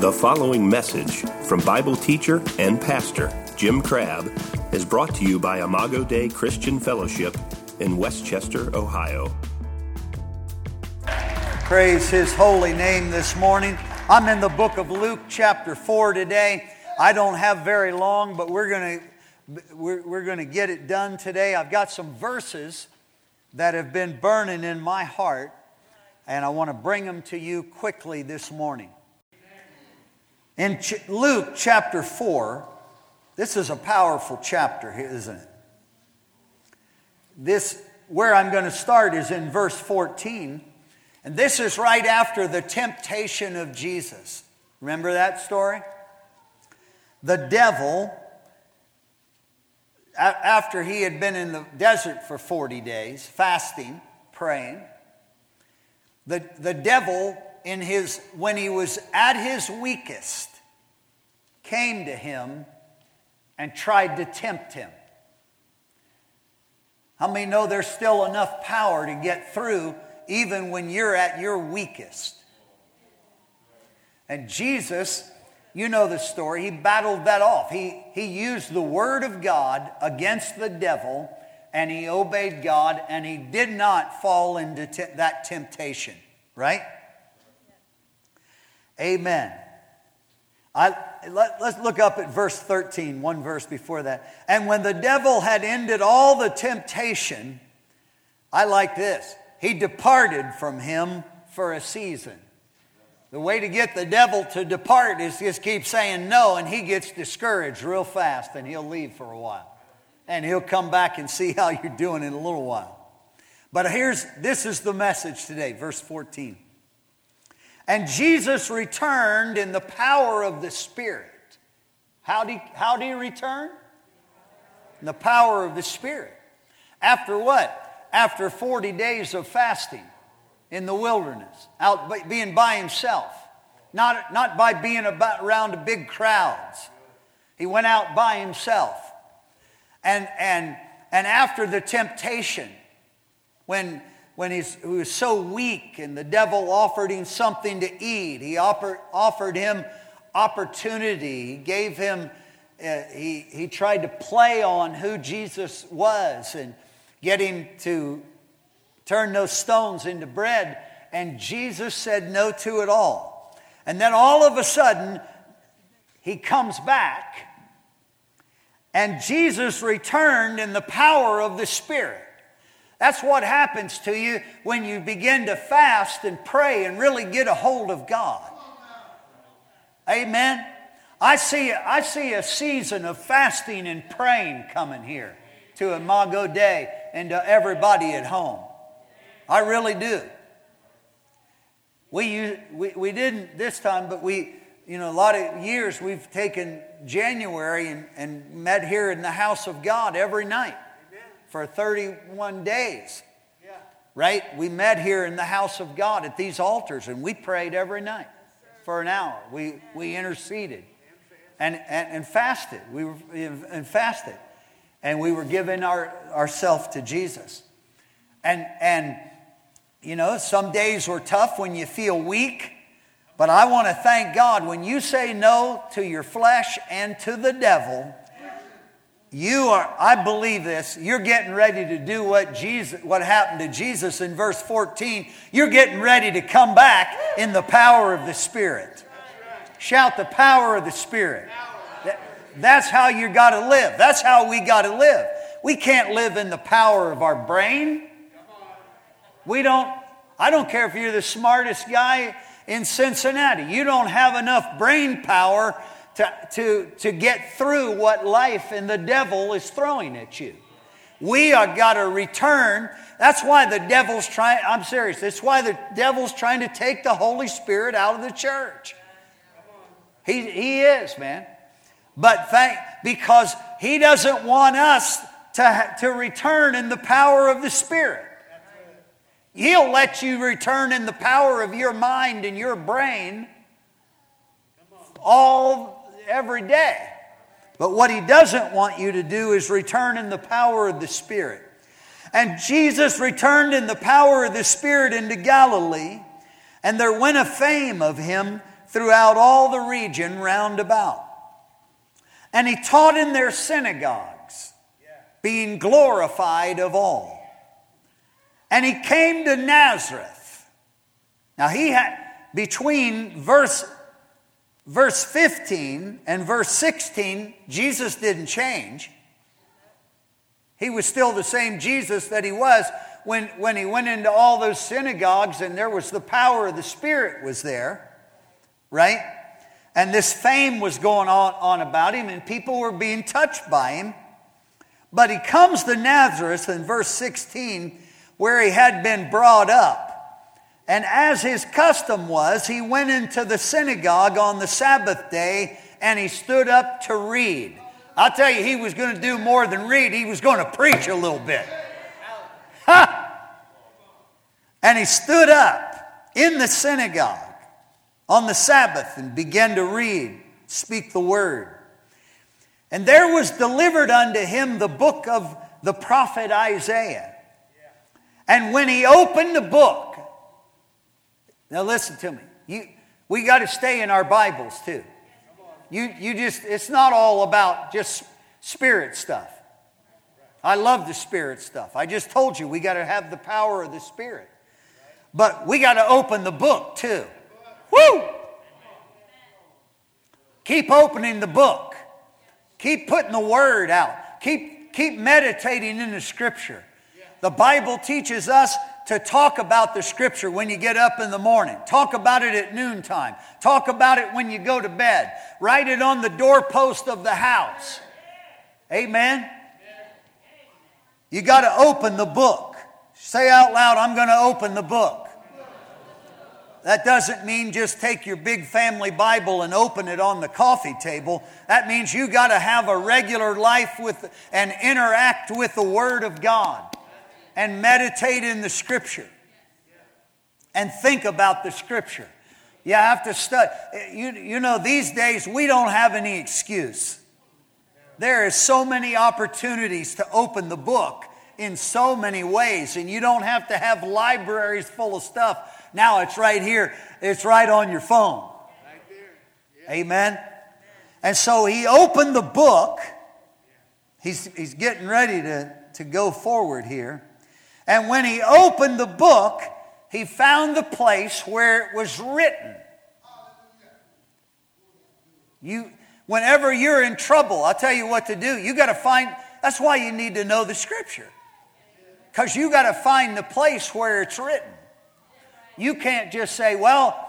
The following message from Bible teacher and pastor Jim Crabb is brought to you by Imago Dei Christian Fellowship in West Chester, Ohio. Praise his holy name this morning. I'm in the book of Luke, chapter 4 today. I don't have very long, but we're going to we're, we're going to get it done today. I've got some verses that have been burning in my heart, and I want to bring them to you quickly this morning. In Ch- Luke chapter 4, this is a powerful chapter, isn't it? This, where I'm going to start is in verse 14. And this is right after the temptation of Jesus. Remember that story? The devil, after he had been in the desert for 40 days, fasting, praying, the, the devil in his, when he was at his weakest, came to him and tried to tempt him. How many know there's still enough power to get through even when you're at your weakest? And Jesus, you know the story, he battled that off. He, he used the word of God against the devil and he obeyed God and he did not fall into te- that temptation, right? Amen. I, let, us look up at verse 13, one verse before that. And when the devil had ended all the temptation, I like this. He departed from him for a season. The way to get the devil to depart is just keep saying no, and he gets discouraged real fast, and he'll leave for a while. And he'll come back and see how you're doing in a little while. But here's this is the message today, verse 14. And Jesus returned in the power of the Spirit. How did how did he return? In the power of the Spirit. After what? After 40 days of fasting in the wilderness, out being by himself, not, not by being about, around big crowds. He went out by himself. And, and, and after the temptation, when when he was so weak and the devil offered him something to eat. He offered, offered him opportunity. He gave him, uh, he, he tried to play on who Jesus was and get him to turn those stones into bread. And Jesus said no to it all. And then all of a sudden, he comes back, and Jesus returned in the power of the Spirit. That's what happens to you when you begin to fast and pray and really get a hold of God. Amen. I see, I see a season of fasting and praying coming here to Imago Dei and to everybody at home. I really do. We, we, we didn't this time, but we, you know, a lot of years we've taken January and, and met here in the house of God every night for 31 days. Yeah. Right? We met here in the house of God at these altars and we prayed every night for an hour. We, we interceded and, and, and fasted. We were, and fasted. And we were giving our, ourselves to Jesus. And, and, you know, some days were tough when you feel weak. But I want to thank God when you say no to your flesh and to the devil, you are i believe this you're getting ready to do what jesus what happened to jesus in verse 14 you're getting ready to come back in the power of the spirit. Shout the power of the spirit. That's how you got to live. That's how we got to live. We can't live in the power of our brain. We don't i don't care if you're the smartest guy in cincinnati. You don't have enough brain power to, to, to get through what life and the devil is throwing at you. We are got to return. That's why the devil's trying, I'm serious, that's why the devil's trying to take the Holy Spirit out of the church. He, he is, man. But thank, because he doesn't want us to, to return in the power of the Spirit. He'll let you return in the power of your mind and your brain all every day. But what he doesn't want you to do is return in the power of the Spirit. And Jesus returned in the power of the Spirit into Galilee, and there went a fame of him throughout all the region round about. And he taught in their synagogues, being glorified of all. And he came to Nazareth. Now he had between verse verse 15 and verse 16, Jesus didn't change. He was still the same Jesus that he was when, when he went into all those synagogues and there was the power of the Spirit was there, right? And this fame was going on, on about him and people were being touched by him. But he comes to Nazareth in verse 16 where he had been brought up. And as his custom was, he went into the synagogue on the Sabbath day and he stood up to read. I'll tell you, he was going to do more than read, he was going to preach a little bit. Ha! And he stood up in the synagogue on the Sabbath and began to read, speak the word. And there was delivered unto him the book of the prophet Isaiah. And when he opened the book, now listen to me. You, we got to stay in our Bibles too. You, you just, it's not all about just spirit stuff. I love the spirit stuff. I just told you we got to have the power of the spirit. But we got to open the book too. Woo! Keep opening the book. Keep putting the word out. Keep, keep meditating in the scripture. The Bible teaches us to talk about the scripture when you get up in the morning. Talk about it at noontime. Talk about it when you go to bed. Write it on the doorpost of the house. Amen. You got to open the book. Say out loud, I'm going to open the book. That doesn't mean just take your big family Bible and open it on the coffee table. That means you got to have a regular life with and interact with the Word of God and meditate in the Scripture and think about the Scripture. You have to study. You, you know, these days we don't have any excuse. There is so many opportunities to open the book in so many ways, and you don't have to have libraries full of stuff. Now it's right here, it's right on your phone. Amen. And so he opened the book. He's, he's getting ready to, to go forward here. And when he opened the book, he found the place where it was written. You, whenever you're in trouble, I'll tell you what to do. You got to find, that's why you need to know the scripture. Because you got to find the place where it's written. You can't just say, well,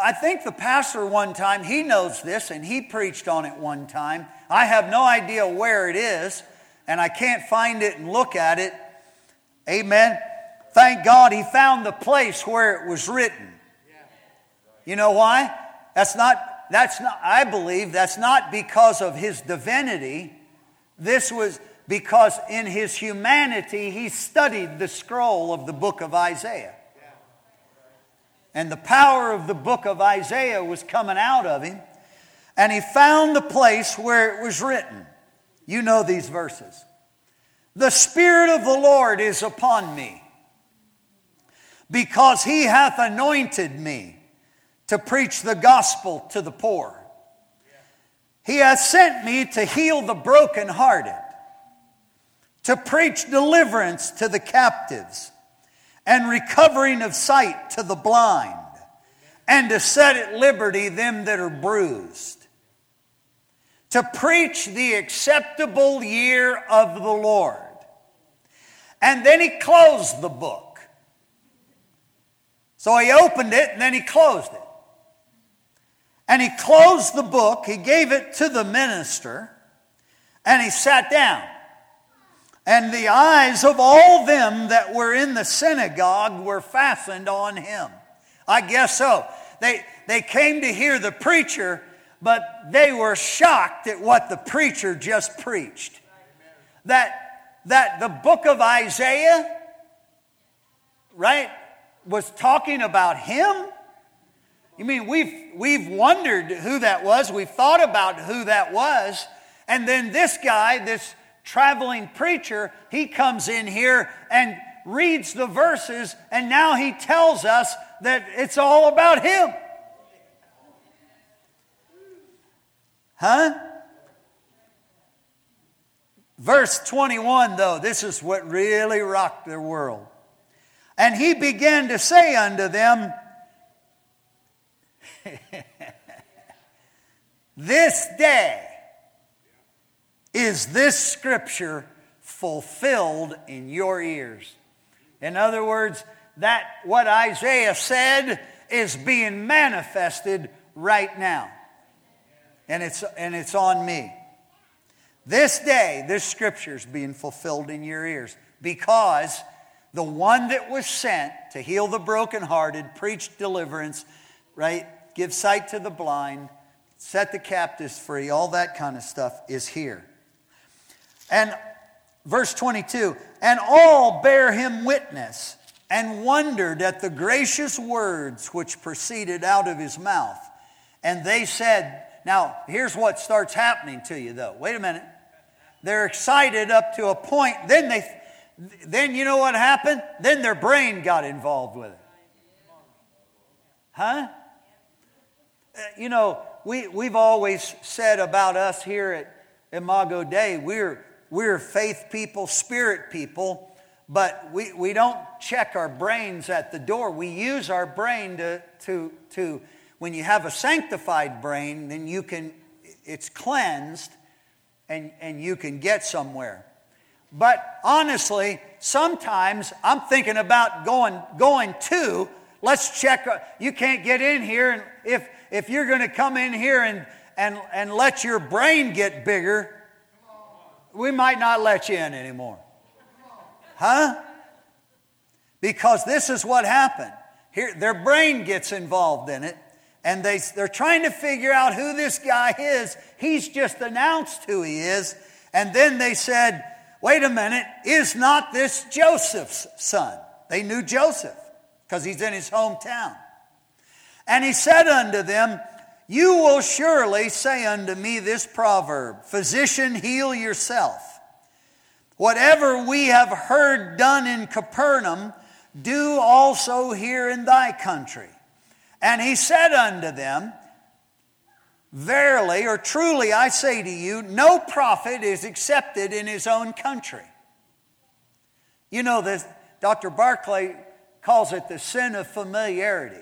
I think the pastor one time, he knows this and he preached on it one time. I have no idea where it is and I can't find it and look at it. Amen. Thank God he found the place where it was written. You know why? That's not, that's not, I believe that's not because of his divinity. This was because in his humanity he studied the scroll of the book of Isaiah. And the power of the book of Isaiah was coming out of him. And he found the place where it was written. You know these verses. The Spirit of the Lord is upon me, because he hath anointed me to preach the gospel to the poor. He hath sent me to heal the brokenhearted, to preach deliverance to the captives, and recovering of sight to the blind, and to set at liberty them that are bruised to preach the acceptable year of the Lord. And then he closed the book. So he opened it and then he closed it. And he closed the book, he gave it to the minister, and he sat down. And the eyes of all them that were in the synagogue were fastened on him. I guess so. They, they came to hear the preacher but they were shocked at what the preacher just preached. That, that the book of Isaiah, right, was talking about him. You mean we've, we've wondered who that was, we've thought about who that was, and then this guy, this traveling preacher, he comes in here and reads the verses, and now he tells us that it's all about him. Huh? Verse 21, though, this is what really rocked their world. And he began to say unto them, This day is this scripture fulfilled in your ears. In other words, that what Isaiah said is being manifested right now. And it's, and it's on me. This day, this scripture is being fulfilled in your ears because the one that was sent to heal the brokenhearted, preach deliverance, right? Give sight to the blind, set the captives free, all that kind of stuff is here. And verse 22 and all bear him witness and wondered at the gracious words which proceeded out of his mouth. And they said, Now, here's what starts happening to you, though. Wait a minute. They're excited up to a point. Then they, then you know what happened? Then their brain got involved with it. Huh? Uh, you know, we, we've always said about us here at Imago Dei, we're, we're faith people, spirit people but we, we don't check our brains at the door. We use our brain to, to, to, when you have a sanctified brain, then you can, it's cleansed and, and you can get somewhere. But honestly, sometimes I'm thinking about going, going to, let's check, uh, you can't get in here. And if, if you're going to come in here and, and, and let your brain get bigger, we might not let you in anymore. Huh? Because this is what happened. Here, their brain gets involved in it, and they, they're trying to figure out who this guy is. He's just announced who he is. And then they said, wait a minute, is not this Joseph's son? They knew Joseph because he's in his hometown. And he said unto them, You will surely say unto me this proverb Physician, heal yourself. Whatever we have heard done in Capernaum, do also here in thy country. And he said unto them, Verily or truly I say to you, no prophet is accepted in his own country. You know, this, Dr. Barclay calls it the sin of familiarity.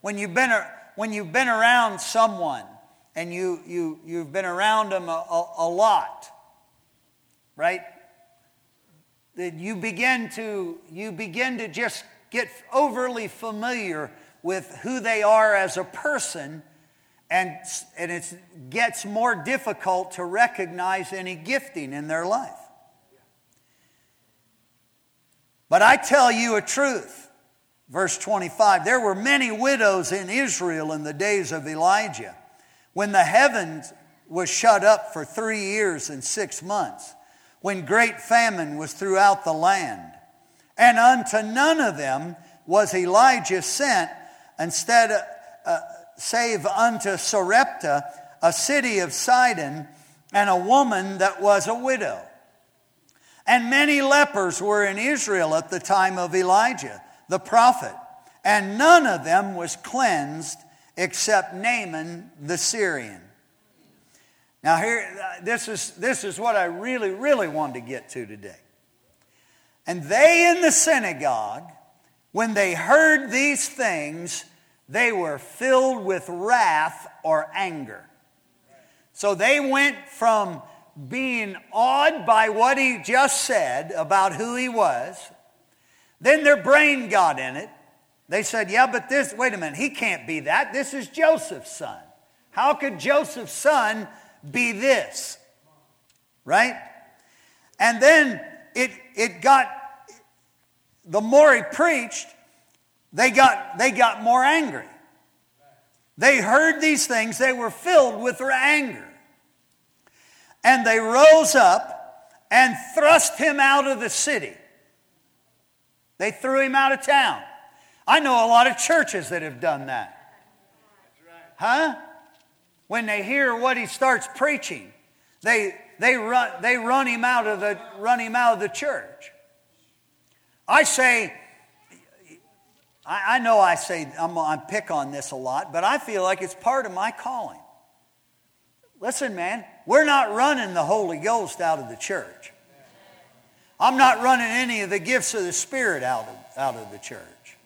When you've been, when you've been around someone and you, you, you've been around them a, a, a lot, right? That you begin to you begin to just get overly familiar with who they are as a person and, and it gets more difficult to recognize any gifting in their life. But I tell you a truth. Verse 25 There were many widows in Israel in the days of Elijah when the heavens was shut up for three years and six months when great famine was throughout the land. And unto none of them was Elijah sent, instead, uh, save unto Sarepta, a city of Sidon, and a woman that was a widow. And many lepers were in Israel at the time of Elijah, the prophet, and none of them was cleansed except Naaman the Syrian. Now, here, this is, this is what I really, really wanted to get to today. And they in the synagogue, when they heard these things, they were filled with wrath or anger. So they went from being awed by what he just said about who he was, then their brain got in it. They said, Yeah, but this, wait a minute, he can't be that. This is Joseph's son. How could Joseph's son be this. Right? And then it, it got, the more he preached, they got, they got more angry. They heard these things, they were filled with their anger. And they rose up and thrust him out of the city. They threw him out of town. I know a lot of churches that have done that. Huh? when they hear what he starts preaching, they, they, run, they run, him out of the, run him out of the church. I say, I, I know I say, I'm, I pick on this a lot, but I feel like it's part of my calling. listen, man, we're not running the Holy Ghost out of the church. I'm not running any of the gifts of the Spirit out of, out of the church.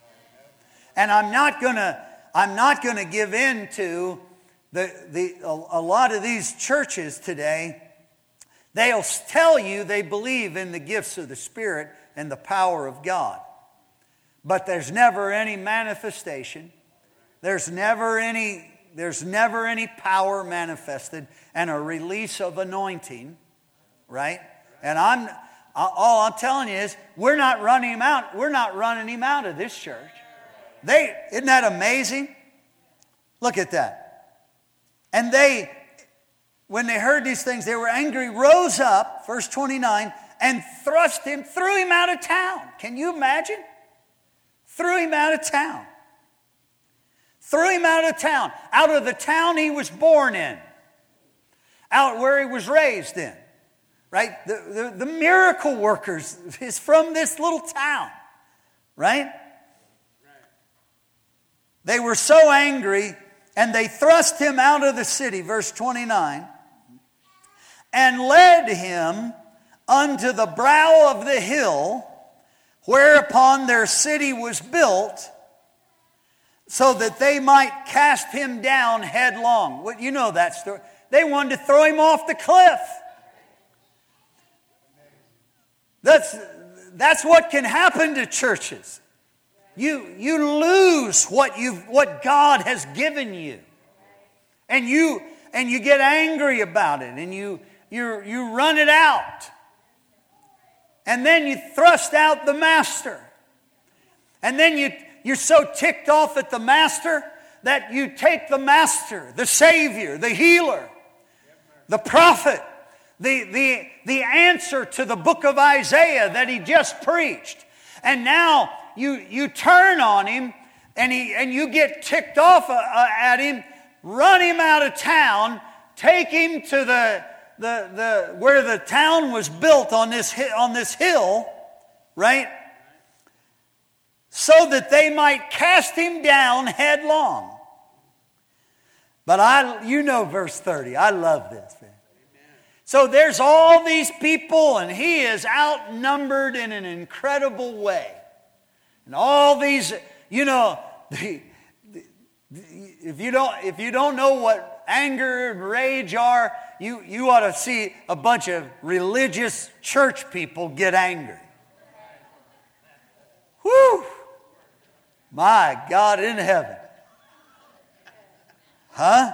And I'm not going to I'm not going to give in to the, the, a, a lot of these churches today. They'll tell you they believe in the gifts of the Spirit and the power of God. But there's never any manifestation. There's never any, there's never any power manifested and a release of anointing, right? And I'm all I'm telling you is we're not running him out. We're not running him out of this church. They isn't that amazing? Look at that. And they when they heard these things, they were angry, rose up, verse 29, and thrust him, threw him out of town. Can you imagine? Threw him out of town. Threw him out of town, out of the town he was born in, out where he was raised in. Right? The, the, the miracle workers is from this little town. Right? They were so angry and they thrust him out of the city, verse 29, and led him unto the brow of the hill whereupon their city was built, so that they might cast him down headlong. Well, you know that story. They wanted to throw him off the cliff. That's, that's what can happen to churches. You, you lose what, you what God has given you. And you, and you get angry about it and you, you, you run it out and then you thrust out the master. And then you, you're so ticked off at the master that you take the master, the savior, the healer, the prophet, the, the, the answer to the book of Isaiah that he just preached. And now you, you turn on him and, he, and you get ticked off uh, uh at him, run him out of town, take him to the, the, the, where the town was built on this, on this hill, right? So that they might cast him down headlong. But I, you know verse 30. I love this. So there's all these people, and he is outnumbered in an incredible way. And all these, you know, the, the, if you don't if you don't know what anger and rage are, you, you ought to see a bunch of religious church people get angry. Whew! My God in heaven. Huh?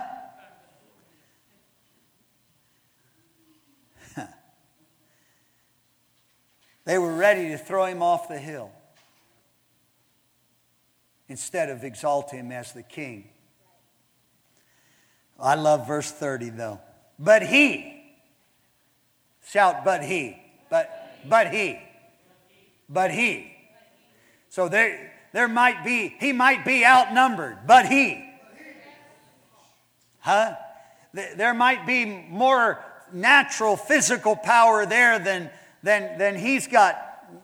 they were ready to throw him off the hill instead of exalt him as the king. I love verse 30 though. But he, shout, but he, but, but he, but he. So there, there might be, he might be outnumbered, but he. Huh? There might be more natural physical power there than, than, than he's got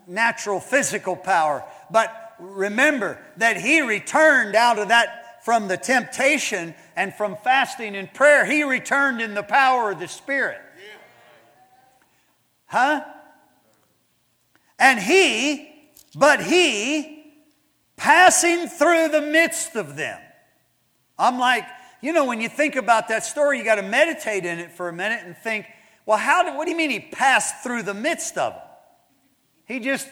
natural physical power. But remember that he returned out of that from the temptation and from fasting and prayer, he returned in the power of the Spirit. Huh? And he, but he, passing through the midst of them. I'm like, you know, when you think about that story, you got to meditate in it for a minute and think, well, how did, what do you mean he passed through the midst of them? He just,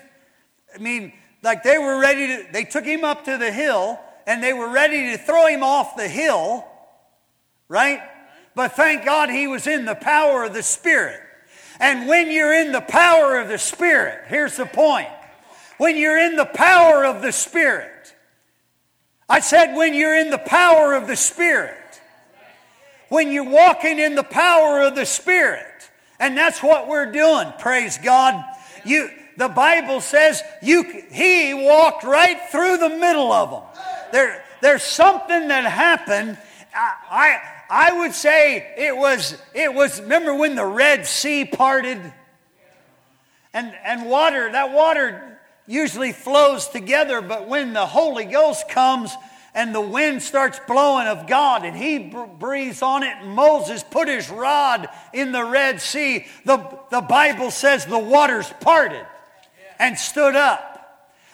I mean, like they were ready to, they took him up to the hill and they were ready to throw him off the hill, right? But thank God he was in the power of the Spirit. And when you're in the power of the Spirit, here's the point. When you're in the power of the Spirit, I said, when you're in the power of the Spirit, when you're walking in the power of the Spirit, and that's what we're doing, praise God. You, the Bible says you, he walked right through the middle of them. There, there's something that happened. I, I, would say it was, it was, remember when the Red Sea parted? And, and water, that water usually flows together, but when the Holy Ghost comes and the wind starts blowing of God, and he breathes on it, and Moses put his rod in the Red Sea. The, the Bible says the waters parted and stood up.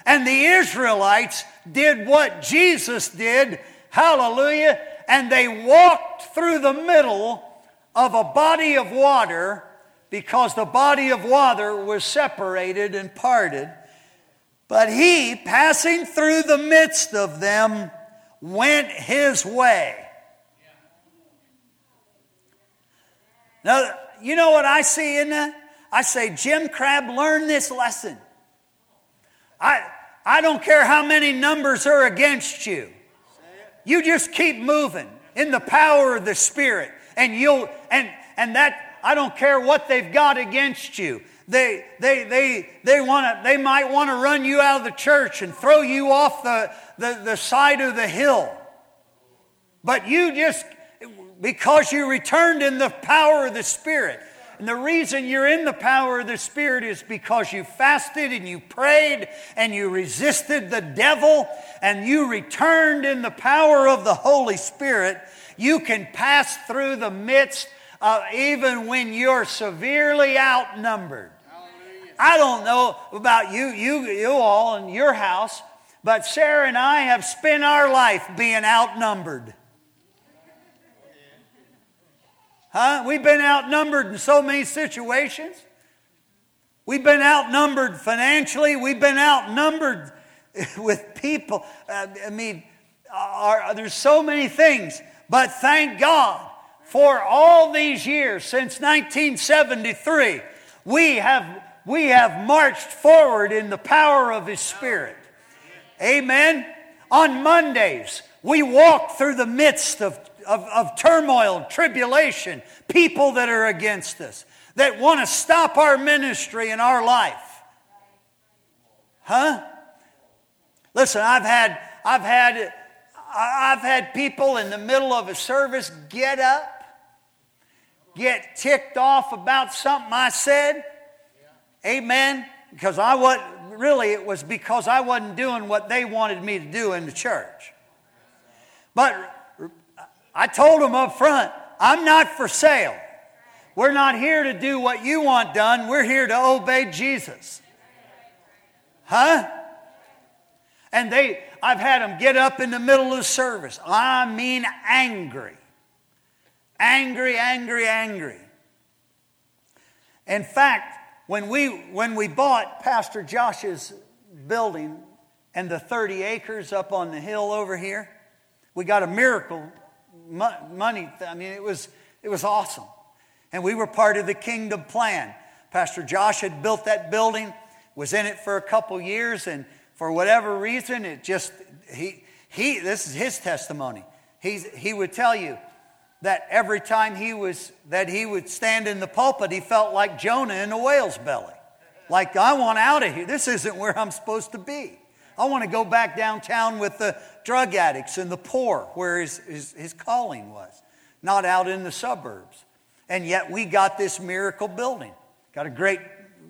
And the Israelites did what Jesus did, hallelujah, and they walked through the middle of a body of water because the body of water was separated and parted. But he, passing through the midst of them, went his way. Now, you know what I see in that? I say, Jim Crabb learned this lesson. I, I don't care how many numbers are against you. You just keep moving in the power of the Spirit. And you'll and and that I don't care what they've got against you. They, they, they, they, wanna, they might want to run you out of the church and throw you off the, the, the side of the hill. But you just, because you returned in the power of the Spirit. And the reason you're in the power of the Spirit is because you fasted and you prayed and you resisted the devil and you returned in the power of the Holy Spirit. You can pass through the midst of even when you're severely outnumbered. I don't know about you, you, you all in your house, but Sarah and I have spent our life being outnumbered. Huh? We've been outnumbered in so many situations. We've been outnumbered financially. We've been outnumbered with people. Uh, I mean, our, there's so many things. But thank God for all these years since 1973, we have we have marched forward in the power of His Spirit. Amen. On Mondays, we walk through the midst of, of, of turmoil, tribulation, people that are against us, that want to stop our ministry and our life. Huh? Listen, I've had, I've had, I've had people in the middle of a service get up, get ticked off about something I said, Amen? Because I was really it was because I wasn't doing what they wanted me to do in the church. But I told them up front, I'm not for sale. We're not here to do what you want done. We're here to obey Jesus. Huh? And they, I've had them get up in the middle of service. I mean, angry. Angry, angry, angry. In fact, when we, when we bought Pastor Josh's building and the 30 acres up on the hill over here, we got a miracle money. I mean, it was, it was awesome. And we were part of the kingdom plan. Pastor Josh had built that building, was in it for a couple years, and for whatever reason, it just, he, he this is his testimony. He's, he would tell you, that every time he was that he would stand in the pulpit he felt like jonah in a whale's belly like i want out of here this isn't where i'm supposed to be i want to go back downtown with the drug addicts and the poor where his, his, his calling was not out in the suburbs. And yet we got this miracle building. Got a great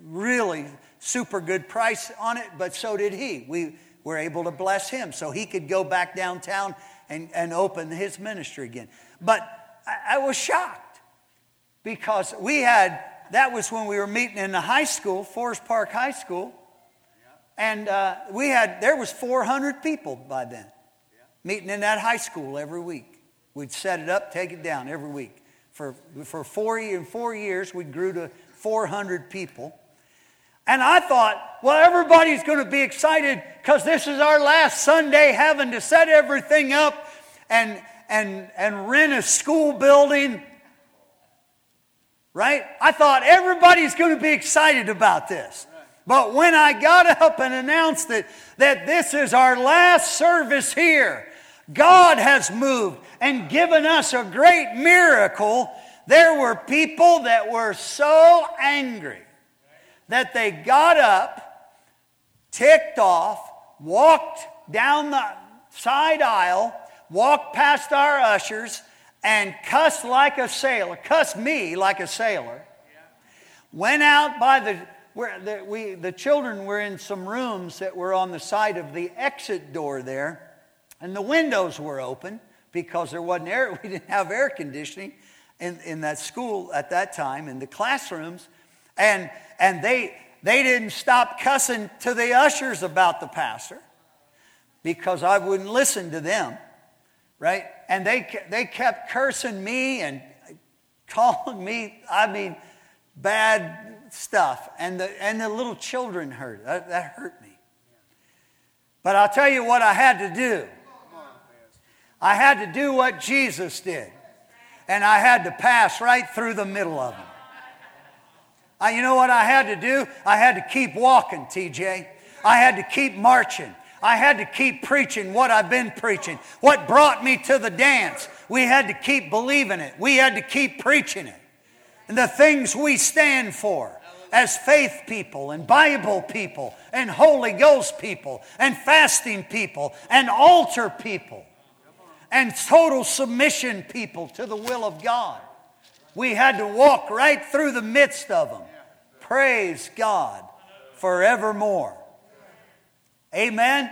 really super good price on it but so did he. We were able to bless him so he could go back downtown and, and open his ministry again. But I, was shocked because we had, that was when we were meeting in the high school, Forest Park High School. And uh, we had, there was 400 people by then meeting in that high school every week. We'd set it up, take it down every week. For, for four, in four years, we grew to 400 people. And I thought, well, everybody's going to be excited because this is our last Sunday having to set everything up and, and, and rent a school building. Right? I thought everybody's going to be excited about this. But when I got up and announced it, that this is our last service here, God has moved and given us a great miracle. There were people that were so angry that they got up, ticked off, walked down the side aisle, walked past our ushers and cussed like a sailor, cussed me like a sailor. Went out by the where the, we, the children were in some rooms that were on the side of the exit door there. And the windows were open because there wasn't air. We didn't have air conditioning in, in that school at that time in the classrooms, and and they they didn't stop cussing to the ushers about the pastor because I wouldn't listen to them, right? And they they kept cursing me and calling me. I mean, bad stuff, and the and the little children hurt. That, that hurt me. But I'll tell you what I had to do. I had to do what Jesus did. And I had to pass right through the middle of them. I, you know what I had to do? I had to keep walking, TJ. I had to keep marching. I had to keep preaching what I've been preaching. What brought me to the dance. We had to keep believing it. We had to keep preaching it. And the things we stand for as faith people and Bible people and Holy Ghost people and fasting people and altar people and total submission people to the will of God. We had to walk right through the midst of them. Praise God forevermore. Amen.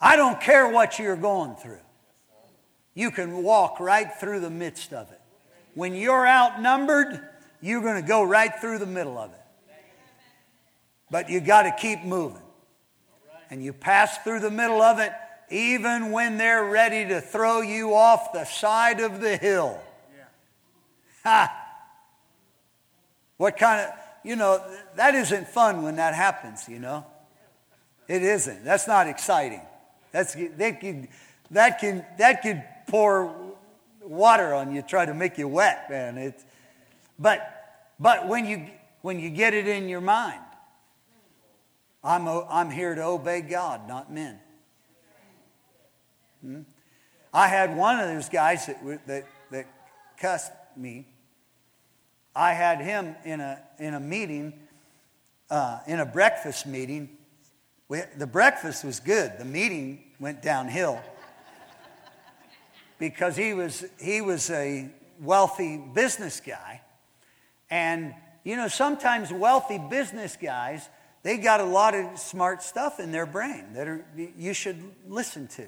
I don't care what you're going through. You can walk right through the midst of it. When you're outnumbered, you're going to go right through the middle of it. But you got to keep moving and you pass through the middle of it even when they're ready to throw you off the side of the hill. Yeah. Ha! What kind of, you know, that isn't fun when that happens, you know? It isn't. That's not exciting. That's, that, can, that, can, that can pour water on you, try to make you wet, man. It's, but, but when, you, when you get it in your mind, I'm, I'm here to obey God, not men. Hmm? I had one of those guys that, that, that cussed me. I had him in a, in a meeting, uh, in a breakfast meeting. We, the breakfast was good, the meeting went downhill because he was, he was a wealthy business guy. And, you know, sometimes wealthy business guys they got a lot of smart stuff in their brain that are, you should listen to.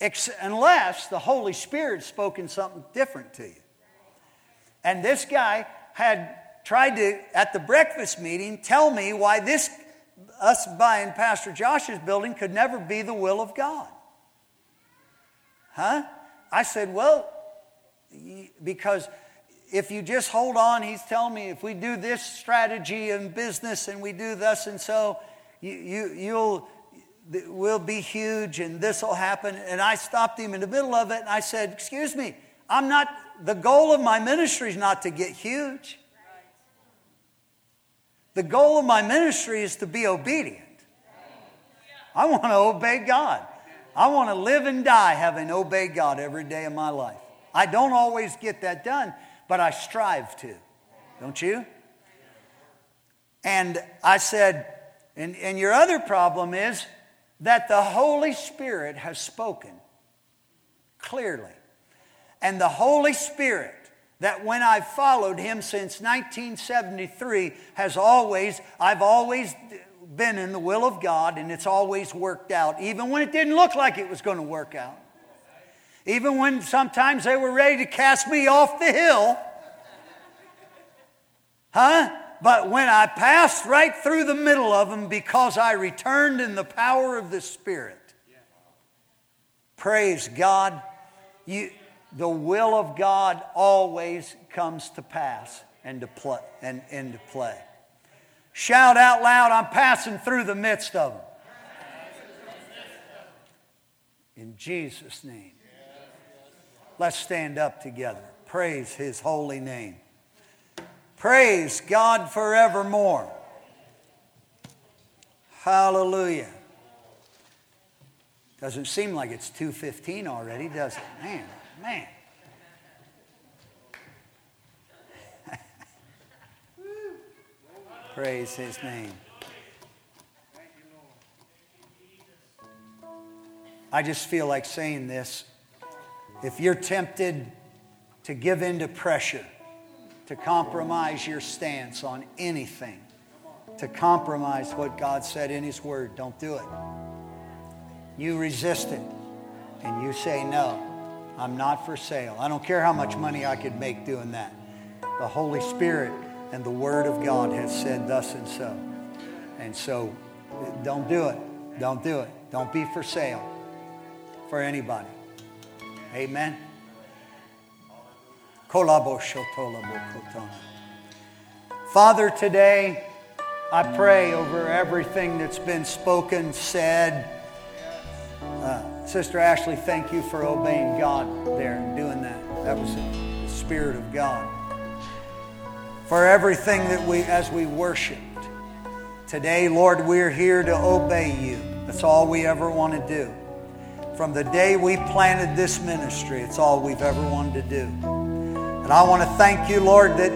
Ex- unless the Holy Spirit spoken something different to you. And this guy had tried to, at the breakfast meeting, tell me why this, us buying Pastor Josh's building, could never be the will of God. Huh? I said, well, because if you just hold on, he's telling me if we do this strategy in business and we do thus and so, you, you, you'll, will be huge and this will happen. And I stopped him in the middle of it and I said, Excuse me, I'm not, the goal of my ministry is not to get huge. The goal of my ministry is to be obedient. I want to obey God. I want to live and die having obeyed God every day of my life. I don't always get that done, but I strive to. Don't you? And I said, and, and your other problem is that the Holy Spirit has spoken clearly. And the Holy Spirit, that when I've followed Him since 1973, has always, I've always been in the will of God and it's always worked out, even when it didn't look like it was going to work out. Even when sometimes they were ready to cast me off the hill. Huh? But when I passed right through the middle of them because I returned in the power of the Spirit. Praise God. You, the will of God always comes to pass and to play, and into play. Shout out loud, I'm passing through the midst of them. In Jesus' name. Let's stand up together. Praise his holy name. Praise God forevermore. Hallelujah. Doesn't seem like it's 2:15 already, does it? Man, man. Praise his name. I just feel like saying this if you're tempted to give in to pressure, to compromise your stance on anything, to compromise what God said in His Word, don't do it. You resist it and you say, No, I'm not for sale. I don't care how much money I could make doing that. The Holy Spirit and the Word of God has said thus and so. And so don't do it. Don't do it. Don't be for sale for anybody. Amen. Father, today I pray over everything that's been spoken, said. Uh, Sister Ashley, thank you for obeying God there and doing that. That was the Spirit of God. For everything that we, as we worshiped. Today, Lord, we're here to obey you. That's all we ever want to do. From the day we planted this ministry, it's all we've ever wanted to do. And I want to thank you, Lord, that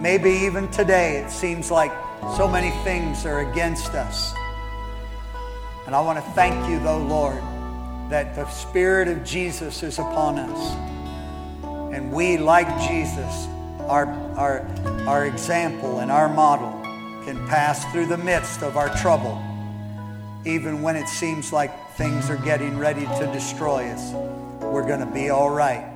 maybe even today it seems like so many things are against us. And I want to thank you, though, Lord, that the Spirit of Jesus is upon us. And we, like Jesus, our, our, our example and our model, can pass through the midst of our trouble, even when it seems like things are getting ready to destroy us. We're going to be all right.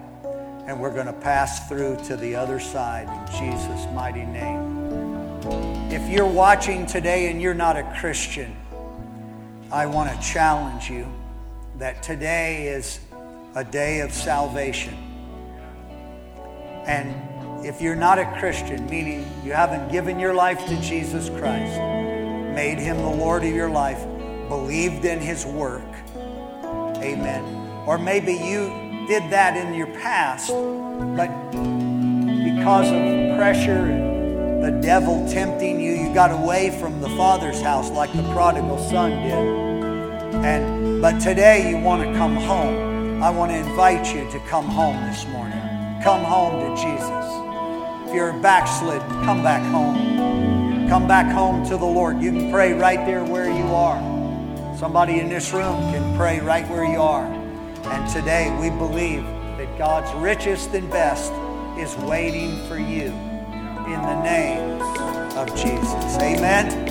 And we're going to pass through to the other side in Jesus' mighty name. If you're watching today and you're not a Christian, I want to challenge you that today is a day of salvation. And if you're not a Christian, meaning you haven't given your life to Jesus Christ, made him the Lord of your life, believed in his work, amen. Or maybe you did that in your past, but because of pressure and the devil tempting you, you got away from the Father's house like the prodigal son did. And but today you want to come home. I want to invite you to come home this morning. Come home to Jesus. If you're backslid, come back home. Come back home to the Lord. You can pray right there where you are. Somebody in this room can pray right where you are. And today we believe that God's richest and best is waiting for you in the name of Jesus. Amen.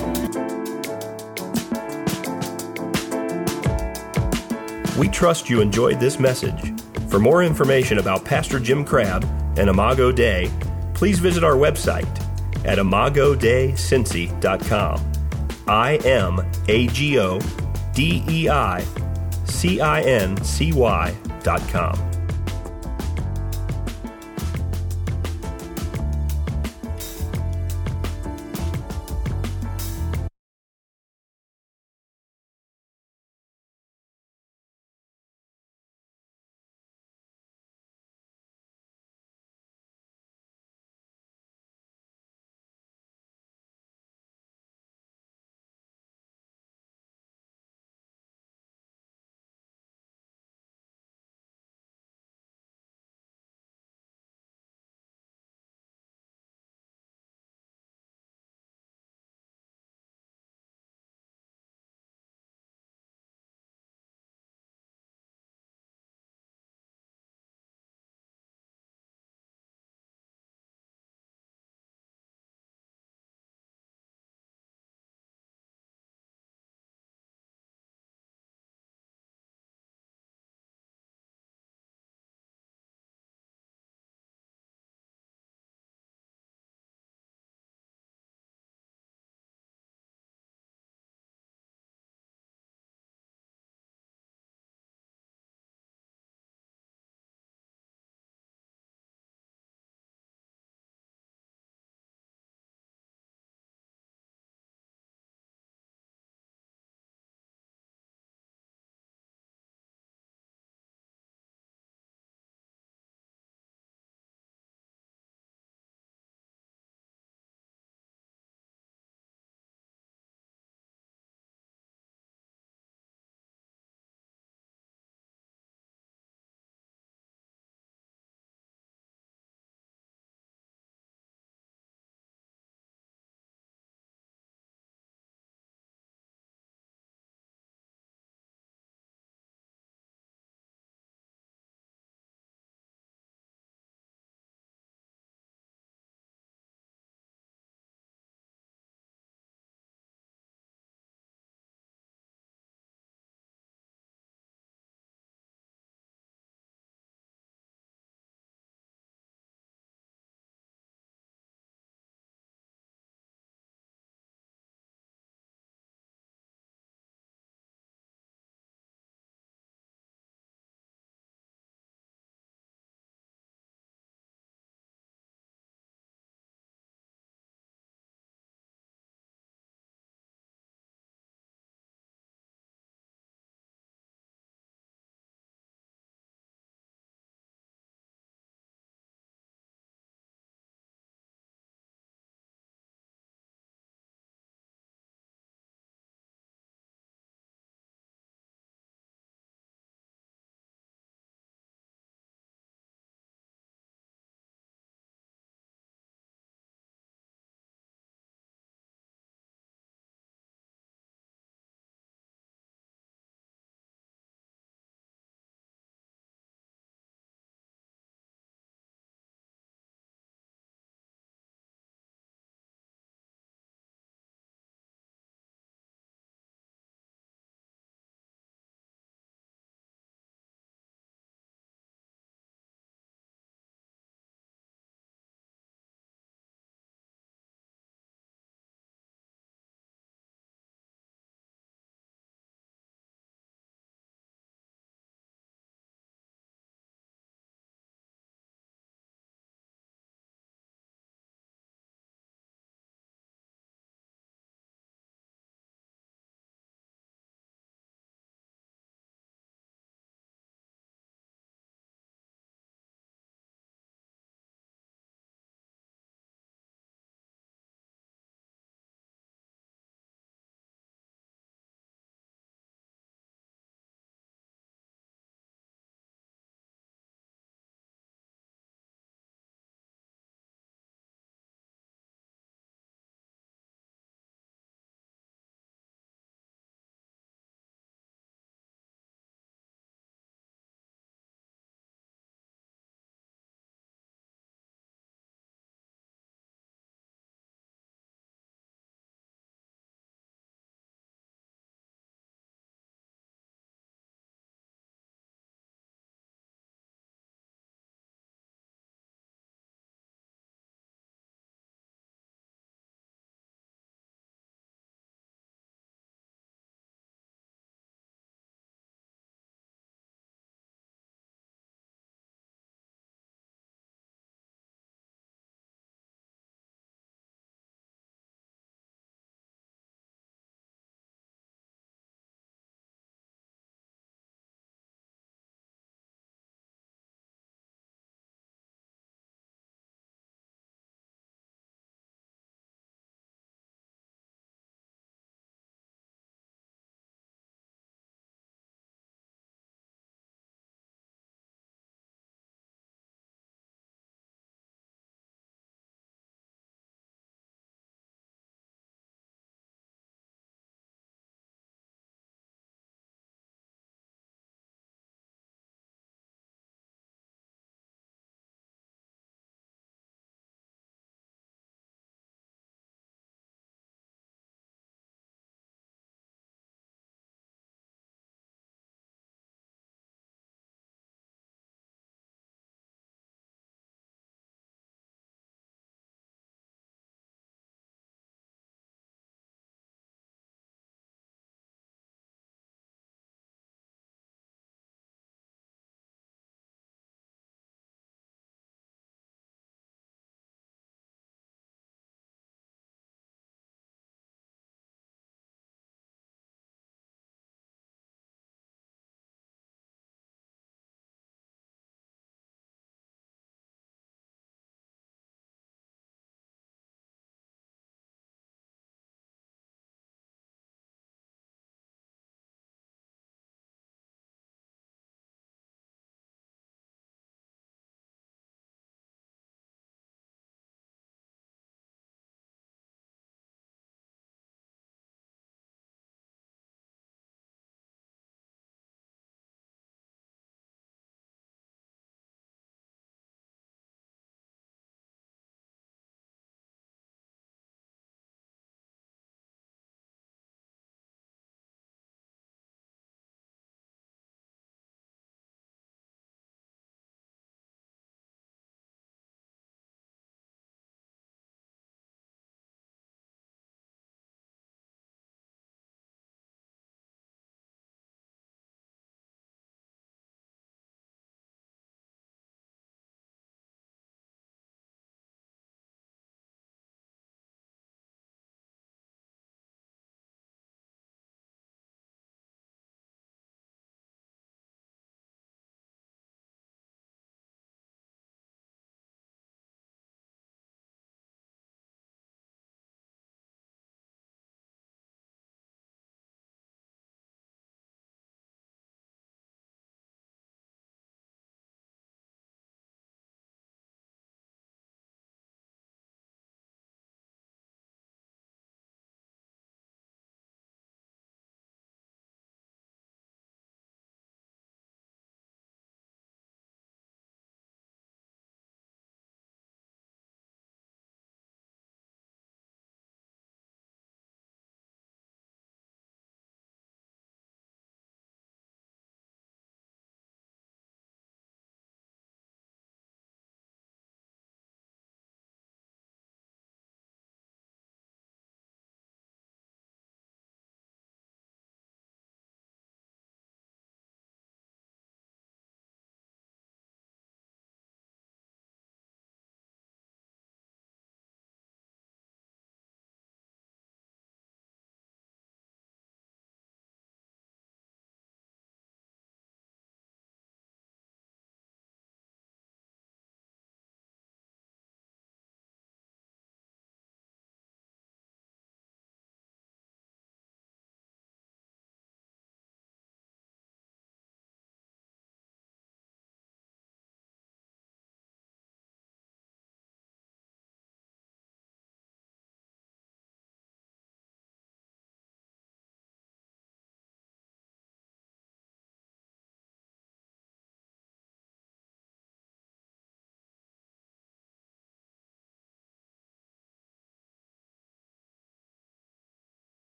We trust you enjoyed this message. For more information about Pastor Jim Crabb and Imago Dei, please visit our website at imagodeicincy.com. I M A G O D E I C I N C Y dot com.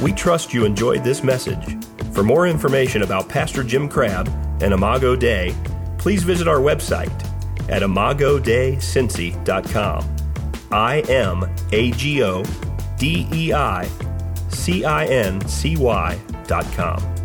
We trust you enjoyed this message. For more information about Pastor Jim Crabb and Imago Dei, please visit our website at imagodeicincy.com. I M A G O D E I C I N C Y dot com.